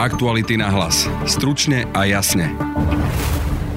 Aktuality na hlas. Stručne a jasne.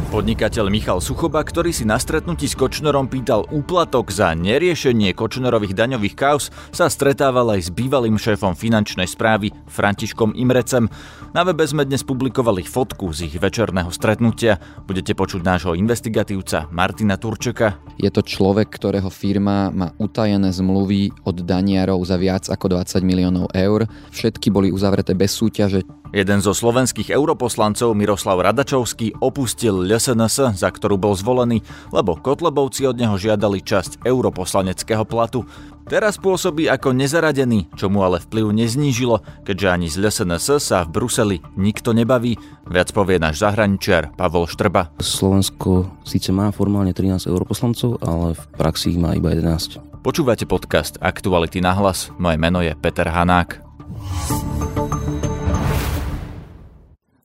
Podnikateľ Michal Suchoba, ktorý si na stretnutí s Kočnerom pýtal úplatok za neriešenie Kočnerových daňových kauz, sa stretával aj s bývalým šéfom finančnej správy Františkom Imrecem. Na webe sme dnes publikovali fotku z ich večerného stretnutia. Budete počuť nášho investigatívca Martina Turčeka. Je to človek, ktorého firma má utajené zmluvy od daniarov za viac ako 20 miliónov eur. Všetky boli uzavreté bez súťaže. Jeden zo slovenských europoslancov Miroslav Radačovský opustil SNS, za ktorú bol zvolený, lebo Kotlebovci od neho žiadali časť europoslaneckého platu. Teraz pôsobí ako nezaradený, čo mu ale vplyv neznížilo, keďže ani z LSNS sa v Bruseli nikto nebaví. Viac povie náš zahraničiar Pavol Štrba. Slovensko síce má formálne 13 europoslancov, ale v praxi ich má iba 11. Počúvate podcast Aktuality na hlas. Moje meno je Peter Hanák.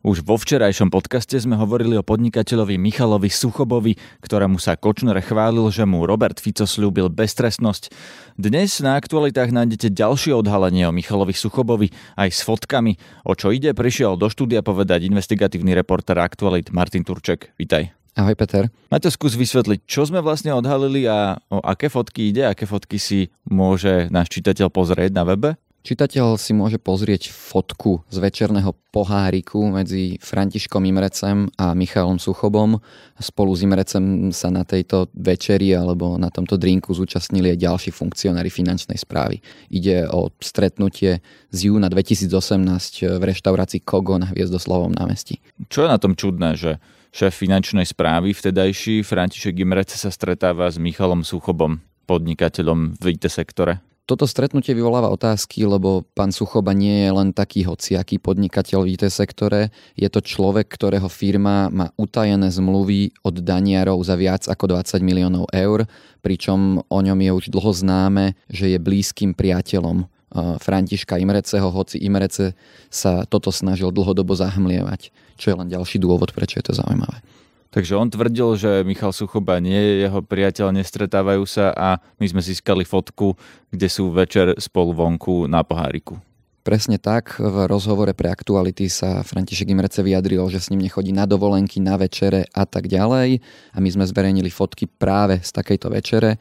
Už vo včerajšom podcaste sme hovorili o podnikateľovi Michalovi Suchobovi, ktorému sa Kočner chválil, že mu Robert Fico slúbil beztrestnosť. Dnes na aktualitách nájdete ďalšie odhalenie o Michalovi Suchobovi aj s fotkami. O čo ide, prišiel do štúdia povedať investigatívny reporter Aktualit Martin Turček. Vítaj. Ahoj Peter. Máte skús vysvetliť, čo sme vlastne odhalili a o aké fotky ide, aké fotky si môže náš čitateľ pozrieť na webe? Čitateľ si môže pozrieť fotku z večerného poháriku medzi Františkom Imrecem a Michalom Suchobom. Spolu s Imrecem sa na tejto večeri alebo na tomto drinku zúčastnili aj ďalší funkcionári finančnej správy. Ide o stretnutie z júna 2018 v reštaurácii Kogo na Hviezdoslavom námestí. Čo je na tom čudné, že šéf finančnej správy vtedajší František Imrece sa stretáva s Michalom Suchobom, podnikateľom v IT sektore? Toto stretnutie vyvoláva otázky, lebo pán Suchoba nie je len taký hociaký podnikateľ v IT sektore, je to človek, ktorého firma má utajené zmluvy od daniarov za viac ako 20 miliónov eur, pričom o ňom je už dlho známe, že je blízkym priateľom Františka Imreceho, hoci Imrece sa toto snažil dlhodobo zahmlievať, čo je len ďalší dôvod, prečo je to zaujímavé. Takže on tvrdil, že Michal Suchoba nie je jeho priateľ, nestretávajú sa a my sme získali fotku, kde sú večer spolu vonku na poháriku. Presne tak. V rozhovore pre aktuality sa František Imrece vyjadril, že s ním nechodí na dovolenky, na večere a tak ďalej. A my sme zverejnili fotky práve z takejto večere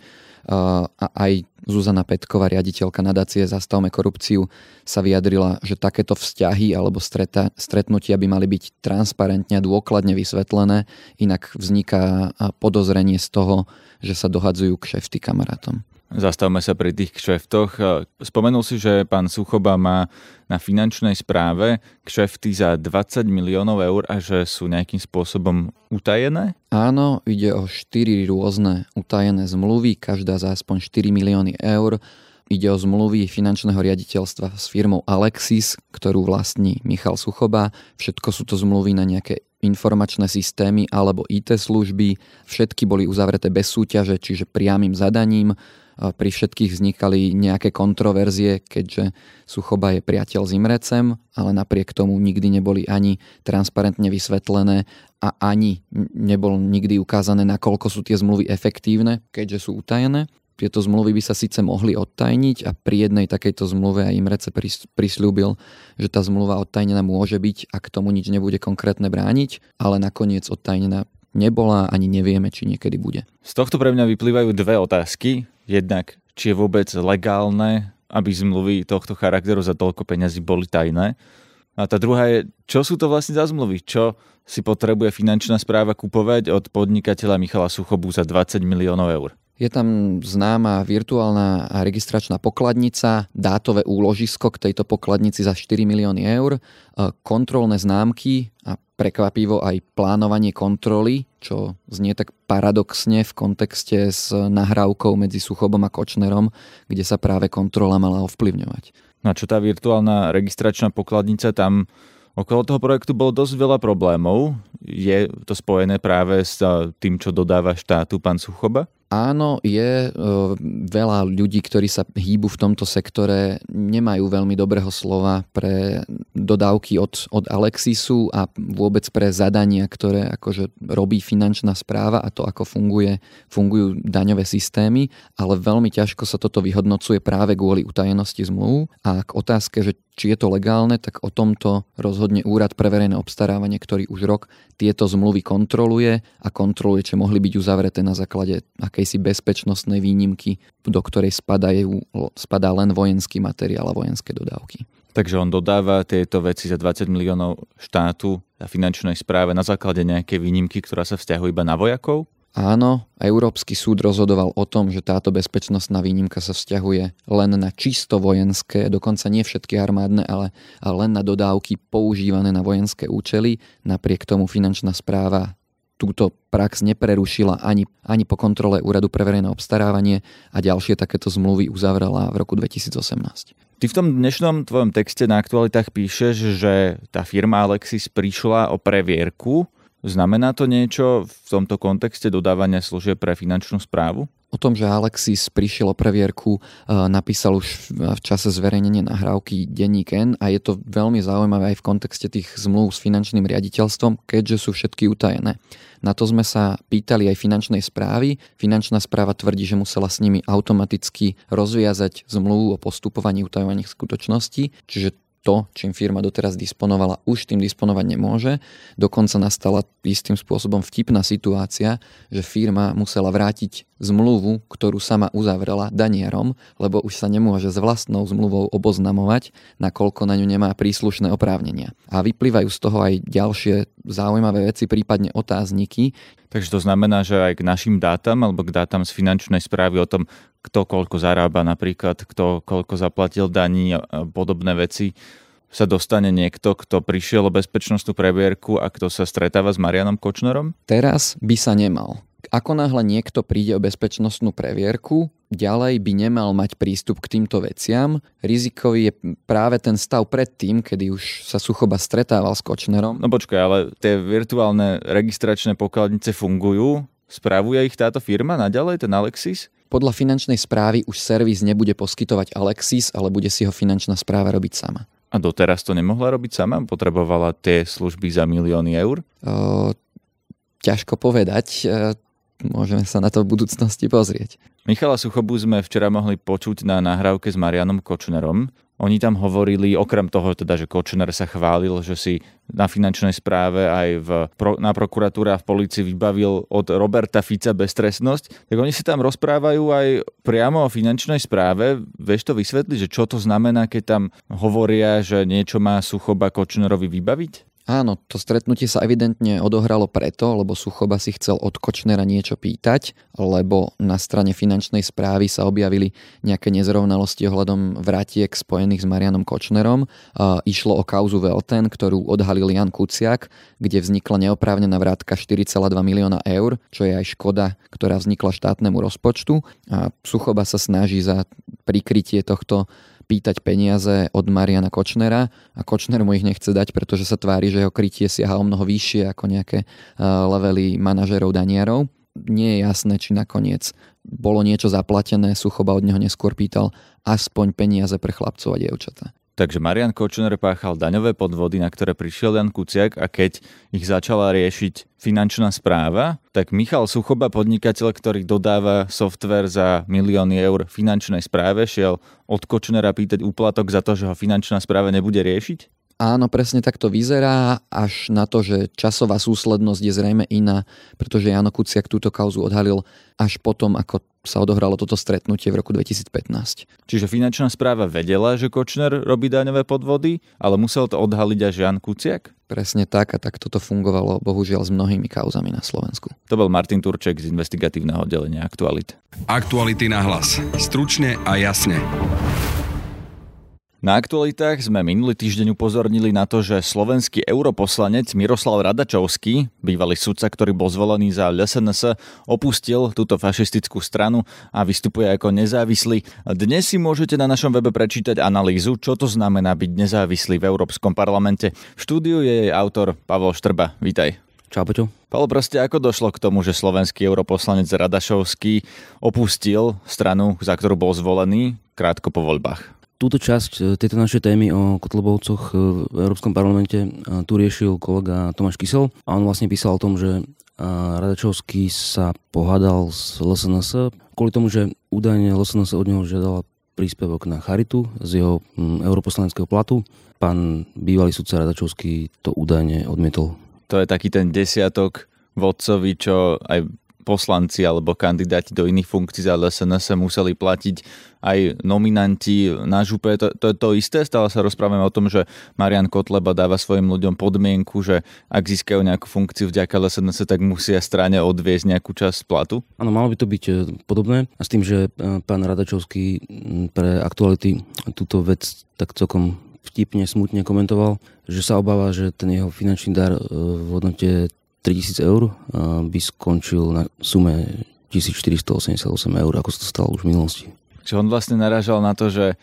a aj Zuzana Petková, riaditeľka nadácie Zastavme korupciu, sa vyjadrila, že takéto vzťahy alebo streta, stretnutia by mali byť transparentne a dôkladne vysvetlené, inak vzniká podozrenie z toho, že sa dohadzujú k šefty kamarátom. Zastavme sa pri tých kšeftoch. Spomenul si, že pán Suchoba má na finančnej správe kšefty za 20 miliónov eur a že sú nejakým spôsobom utajené? Áno, ide o 4 rôzne utajené zmluvy, každá za aspoň 4 milióny eur. Ide o zmluvy finančného riaditeľstva s firmou Alexis, ktorú vlastní Michal Suchoba. Všetko sú to zmluvy na nejaké informačné systémy alebo IT služby. Všetky boli uzavreté bez súťaže, čiže priamým zadaním pri všetkých vznikali nejaké kontroverzie, keďže Suchoba je priateľ s Imrecem, ale napriek tomu nikdy neboli ani transparentne vysvetlené a ani nebol nikdy ukázané, nakoľko sú tie zmluvy efektívne, keďže sú utajené. Tieto zmluvy by sa síce mohli odtajniť a pri jednej takejto zmluve aj Imrece prislúbil, že tá zmluva odtajnená môže byť, ak tomu nič nebude konkrétne brániť, ale nakoniec odtajnená nebola, ani nevieme, či niekedy bude. Z tohto pre mňa vyplývajú dve otázky. Jednak, či je vôbec legálne, aby zmluvy tohto charakteru za toľko peňazí boli tajné. A tá druhá je, čo sú to vlastne za zmluvy? Čo si potrebuje finančná správa kupovať od podnikateľa Michala Suchobu za 20 miliónov eur? Je tam známa virtuálna registračná pokladnica, dátové úložisko k tejto pokladnici za 4 milióny eur, kontrolné známky a prekvapivo aj plánovanie kontroly, čo znie tak paradoxne v kontexte s nahrávkou medzi Suchobom a Kočnerom, kde sa práve kontrola mala ovplyvňovať. Na čo tá virtuálna registračná pokladnica tam Okolo toho projektu bolo dosť veľa problémov. Je to spojené práve s tým, čo dodáva štátu pán Suchoba? Áno, je e, veľa ľudí, ktorí sa hýbu v tomto sektore, nemajú veľmi dobrého slova pre dodávky od, od Alexisu a vôbec pre zadania, ktoré akože robí finančná správa a to, ako funguje, fungujú daňové systémy, ale veľmi ťažko sa toto vyhodnocuje práve kvôli utajenosti zmluv. A k otázke, že či je to legálne, tak o tomto rozhodne Úrad pre verejné obstarávanie, ktorý už rok tieto zmluvy kontroluje a kontroluje, či mohli byť uzavreté na základe akejsi bezpečnostnej výnimky, do ktorej spadajú, spadá len vojenský materiál a vojenské dodávky. Takže on dodáva tieto veci za 20 miliónov štátu a finančnej správe na základe nejakej výnimky, ktorá sa vzťahuje iba na vojakov? Áno, Európsky súd rozhodoval o tom, že táto bezpečnostná výnimka sa vzťahuje len na čisto vojenské, dokonca nie všetky armádne, ale, ale len na dodávky používané na vojenské účely. Napriek tomu finančná správa túto prax neprerušila ani, ani po kontrole Úradu pre verejné obstarávanie a ďalšie takéto zmluvy uzavrela v roku 2018. Ty v tom dnešnom tvojom texte na aktualitách píšeš, že tá firma Alexis prišla o previerku Znamená to niečo v tomto kontexte dodávania služieb pre finančnú správu? O tom, že Alexis prišiel o previerku, e, napísal už v čase zverejnenia nahrávky Denník N a je to veľmi zaujímavé aj v kontexte tých zmluv s finančným riaditeľstvom, keďže sú všetky utajené. Na to sme sa pýtali aj finančnej správy. Finančná správa tvrdí, že musela s nimi automaticky rozviazať zmluvu o postupovaní utajovaných skutočností, čiže to, čím firma doteraz disponovala, už tým disponovať nemôže. Dokonca nastala istým spôsobom vtipná situácia, že firma musela vrátiť zmluvu, ktorú sama uzavrela danierom, lebo už sa nemôže s vlastnou zmluvou oboznamovať, nakoľko na ňu nemá príslušné oprávnenia. A vyplývajú z toho aj ďalšie zaujímavé veci, prípadne otázniky. Takže to znamená, že aj k našim dátam alebo k dátam z finančnej správy o tom, kto koľko zarába napríklad, kto koľko zaplatil daní a podobné veci, sa dostane niekto, kto prišiel o bezpečnostnú previerku a kto sa stretáva s Marianom Kočnerom? Teraz by sa nemal. Ako náhle niekto príde o bezpečnostnú previerku, ďalej by nemal mať prístup k týmto veciam. Rizikový je práve ten stav predtým, kedy už sa Suchoba stretával s Kočnerom. No počkaj, ale tie virtuálne registračné pokladnice fungujú? Spravuje ich táto firma naďalej, ten Alexis? Podľa finančnej správy už servis nebude poskytovať Alexis, ale bude si ho finančná správa robiť sama. A doteraz to nemohla robiť sama? Potrebovala tie služby za milióny eur? O, ťažko povedať. Môžeme sa na to v budúcnosti pozrieť. Michala Suchobu sme včera mohli počuť na nahrávke s Marianom Kočnerom. Oni tam hovorili, okrem toho teda, že Kočner sa chválil, že si na finančnej správe aj v, na prokuratúre a v policii vybavil od Roberta Fica beztrestnosť, tak oni si tam rozprávajú aj priamo o finančnej správe. Vieš to vysvetliť, že čo to znamená, keď tam hovoria, že niečo má Suchoba Kočnerovi vybaviť? Áno, to stretnutie sa evidentne odohralo preto, lebo Suchoba si chcel od Kočnera niečo pýtať, lebo na strane finančnej správy sa objavili nejaké nezrovnalosti ohľadom vratiek spojených s Marianom Kočnerom. išlo o kauzu Velten, ktorú odhalil Jan Kuciak, kde vznikla neoprávnená vrátka 4,2 milióna eur, čo je aj škoda, ktorá vznikla štátnemu rozpočtu. A Suchoba sa snaží za prikrytie tohto pýtať peniaze od Mariana Kočnera a Kočner mu ich nechce dať, pretože sa tvári, že jeho krytie siaha o mnoho vyššie ako nejaké eh, levely manažerov daniarov. Nie je jasné, či nakoniec bolo niečo zaplatené, Suchoba od neho neskôr pýtal aspoň peniaze pre chlapcov a dievčatá. Takže Marian Kočner páchal daňové podvody, na ktoré prišiel Jan Kuciak a keď ich začala riešiť finančná správa, tak Michal Suchoba, podnikateľ, ktorý dodáva software za milióny eur finančnej správe, šiel od Kočnera pýtať úplatok za to, že ho finančná správa nebude riešiť? Áno, presne tak to vyzerá, až na to, že časová súslednosť je zrejme iná, pretože Jano Kuciak túto kauzu odhalil až potom, ako sa odohralo toto stretnutie v roku 2015. Čiže finančná správa vedela, že Kočner robí daňové podvody, ale musel to odhaliť až Jan Kuciak? Presne tak a tak toto fungovalo bohužiaľ s mnohými kauzami na Slovensku. To bol Martin Turček z investigatívneho oddelenia Aktualit. Aktuality na hlas. Stručne a jasne. Na aktualitách sme minulý týždeň upozornili na to, že slovenský europoslanec Miroslav Radačovský, bývalý sudca, ktorý bol zvolený za LSNS, opustil túto fašistickú stranu a vystupuje ako nezávislý. Dnes si môžete na našom webe prečítať analýzu, čo to znamená byť nezávislý v Európskom parlamente. V štúdiu je jej autor Pavol Štrba. Vítaj. Čau, Peťo. Pavel, proste ako došlo k tomu, že slovenský europoslanec Radašovský opustil stranu, za ktorú bol zvolený krátko po voľbách? Túto časť e, tejto našej témy o Kotlobovcoch e, v Európskom parlamente tu riešil kolega Tomáš Kysel a on vlastne písal o tom, že Radačovský sa pohádal s LSNS kvôli tomu, že údajne LSNS od neho žiadala príspevok na Charitu z jeho europoslanského platu. Pán bývalý sudca Radačovský to údajne odmietol. To je taký ten desiatok vodcovi, čo aj poslanci alebo kandidáti do iných funkcií za LSNS museli platiť aj nominanti na župe. To, to to isté, stále sa rozprávame o tom, že Marian Kotleba dáva svojim ľuďom podmienku, že ak získajú nejakú funkciu vďaka LSNS, tak musia strane odviezť nejakú časť platu? Áno, malo by to byť e, podobné a s tým, že e, pán Radačovský pre aktuality túto vec tak celkom vtipne, smutne komentoval, že sa obáva, že ten jeho finančný dar e, v hodnote 3000 eur by skončil na sume 1488 eur, ako sa to stalo už v minulosti. Čiže on vlastne narážal na to, že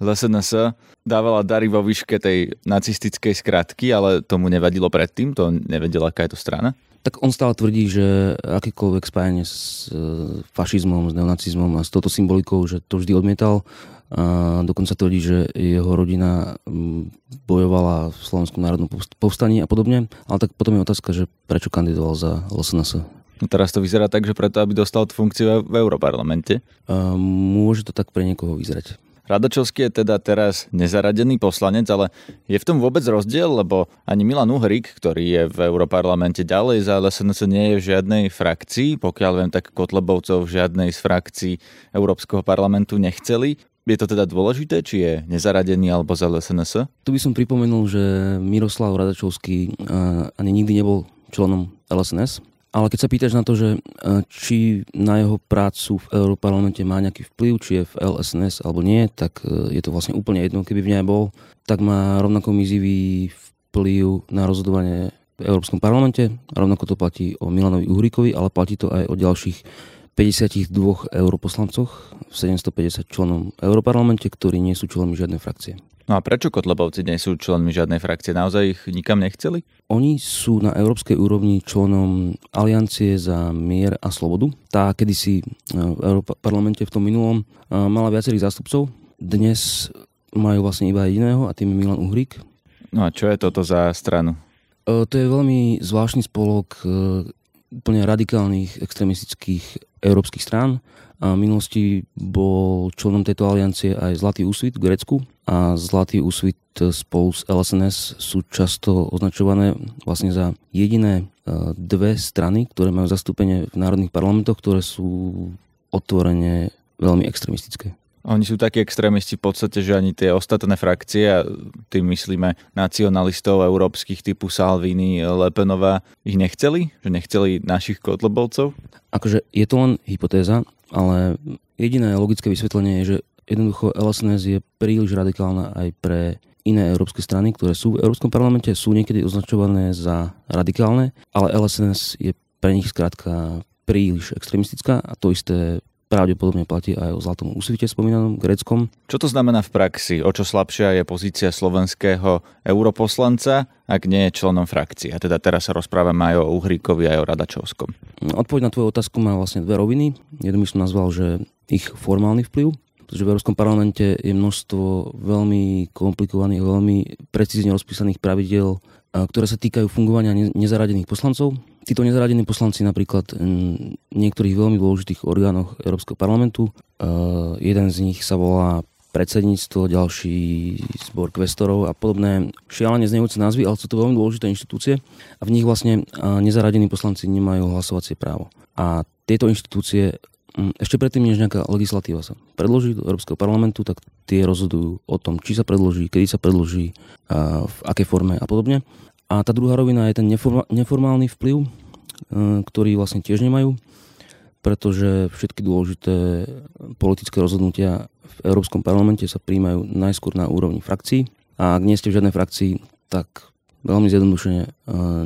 LSNS dávala dary vo výške tej nacistickej skratky, ale tomu nevadilo predtým, to nevedela, aká je to strana? Tak on stále tvrdí, že akýkoľvek spájanie s e, fašizmom, s neonacizmom a s touto symbolikou, že to vždy odmietal a dokonca tvrdí, že jeho rodina bojovala v Slovenskom národnom povstaní a podobne. Ale tak potom je otázka, že prečo kandidoval za LSNS. No teraz to vyzerá tak, že preto, aby dostal funkciu v Európarlamente. A môže to tak pre niekoho vyzerať. Radačovský je teda teraz nezaradený poslanec, ale je v tom vôbec rozdiel, lebo ani Milan Uhrik, ktorý je v Európarlamente ďalej za LSNS, nie je v žiadnej frakcii. Pokiaľ viem, tak Kotlebovcov v žiadnej z frakcií Európskeho parlamentu nechceli. Je to teda dôležité, či je nezaradený alebo za LSNS? Tu by som pripomenul, že Miroslav Radačovský ani nikdy nebol členom LSNS, ale keď sa pýtaš na to, že či na jeho prácu v Európarlamente má nejaký vplyv, či je v LSNS alebo nie, tak e, je to vlastne úplne jedno, keby v nej bol, tak má rovnako mizivý vplyv na rozhodovanie v Európskom parlamente. Rovnako to platí o Milanovi Uhrikovi, ale platí to aj o ďalších 52 europoslancoch, 750 členom Európarlamente, ktorí nie sú členmi žiadnej frakcie. No a prečo Kotlebovci nie sú členmi žiadnej frakcie? Naozaj ich nikam nechceli? Oni sú na európskej úrovni členom Aliancie za mier a slobodu. Tá kedysi e, v Európarlamente v tom minulom e, mala viacerých zástupcov. Dnes majú vlastne iba jediného a tým je Milan Uhrík. No a čo je toto za stranu? E, to je veľmi zvláštny spolok úplne radikálnych extremistických európskych strán. A v minulosti bol členom tejto aliancie aj Zlatý úsvit v Grécku a Zlatý úsvit spolu s LSNS sú často označované vlastne za jediné e, dve strany, ktoré majú zastúpenie v národných parlamentoch, ktoré sú otvorene veľmi extremistické. Oni sú takí extrémisti v podstate, že ani tie ostatné frakcie, a tým myslíme nacionalistov európskych typu Salvini, Lepenová, ich nechceli? Že nechceli našich kotlebovcov? Akože je to len hypotéza, ale jediné logické vysvetlenie je, že jednoducho LSNS je príliš radikálna aj pre iné európske strany, ktoré sú v Európskom parlamente, sú niekedy označované za radikálne, ale LSNS je pre nich skrátka príliš extremistická a to isté pravdepodobne platí aj o Zlatom úsvite spomínanom greckom. Čo to znamená v praxi? O čo slabšia je pozícia slovenského europoslanca, ak nie je členom frakcie? A teda teraz sa rozprávame aj o Uhríkovi, aj o Radačovskom. Odpoveď na tvoju otázku má vlastne dve roviny. Jednu by som nazval, že ich formálny vplyv, pretože v Európskom parlamente je množstvo veľmi komplikovaných, veľmi precízne rozpísaných pravidel, ktoré sa týkajú fungovania nezaradených poslancov títo nezaradení poslanci napríklad v niektorých veľmi dôležitých orgánoch Európskeho parlamentu. jeden z nich sa volá predsedníctvo, ďalší zbor kvestorov a podobné šialene znejúce názvy, ale sú to veľmi dôležité inštitúcie a v nich vlastne nezaradení poslanci nemajú hlasovacie právo. A tieto inštitúcie ešte predtým, než nejaká legislatíva sa predloží do Európskeho parlamentu, tak tie rozhodujú o tom, či sa predloží, kedy sa predloží, v akej forme a podobne. A tá druhá rovina je ten neformálny vplyv, e, ktorý vlastne tiež nemajú, pretože všetky dôležité politické rozhodnutia v Európskom parlamente sa príjmajú najskôr na úrovni frakcií a ak nie ste v žiadnej frakcii, tak veľmi zjednodušene e,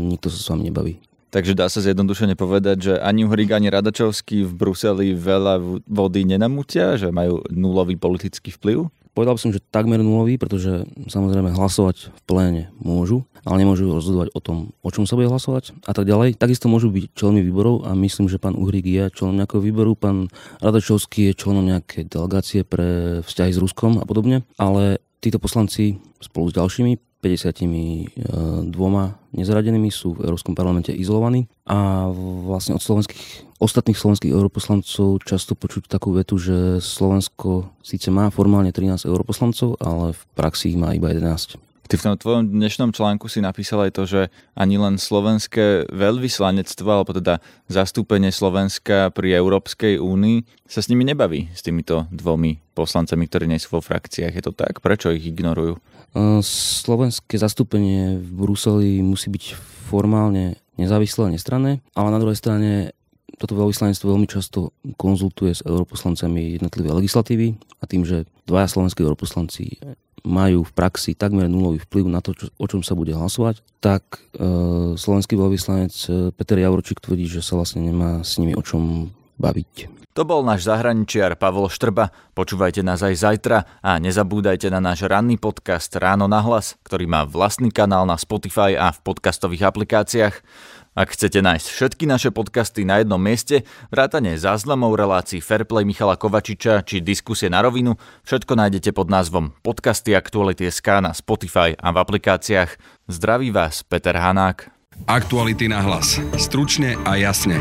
nikto sa s vami nebaví. Takže dá sa zjednodušene povedať, že ani Uhrík, ani Radačovský v Bruseli veľa vody nenamutia, že majú nulový politický vplyv? Povedal by som, že takmer nulový, pretože samozrejme hlasovať v pléne môžu, ale nemôžu rozhodovať o tom, o čom sa bude hlasovať a tak ďalej. Takisto môžu byť členmi výborov a myslím, že pán Uhrík je členom nejakého výboru, pán Radačovský je členom nejakej delegácie pre vzťahy s Ruskom a podobne, ale títo poslanci spolu s ďalšími 52 nezaradenými sú v Európskom parlamente izolovaní a vlastne od slovenských, ostatných slovenských europoslancov často počuť takú vetu, že Slovensko síce má formálne 13 europoslancov, ale v praxi ich má iba 11. Ty v tom tvojom dnešnom článku si napísal aj to, že ani len slovenské veľvyslanectvo, alebo teda zastúpenie Slovenska pri Európskej únii sa s nimi nebaví, s týmito dvomi poslancami, ktorí nie sú vo frakciách. Je to tak? Prečo ich ignorujú? Slovenské zastúpenie v Bruseli musí byť formálne nezávislé a nestranné, ale na druhej strane toto veľvyslanectvo veľmi často konzultuje s europoslancami jednotlivé legislatívy a tým, že dvaja slovenskí europoslanci majú v praxi takmer nulový vplyv na to, čo, o čom sa bude hlasovať, tak e, slovenský veľvyslanec e, Peter Javorčík tvrdí, že sa vlastne nemá s nimi o čom baviť. To bol náš zahraničiar Pavol Štrba. Počúvajte nás aj zajtra a nezabúdajte na náš ranný podcast Ráno na hlas, ktorý má vlastný kanál na Spotify a v podcastových aplikáciách. Ak chcete nájsť všetky naše podcasty na jednom mieste, vrátane záznamov relácií Fairplay Michala Kovačiča či diskusie na rovinu, všetko nájdete pod názvom Podcasty Aktuality SK na Spotify a v aplikáciách. Zdraví vás Peter Hanák. Aktuality na hlas. Stručne a jasne.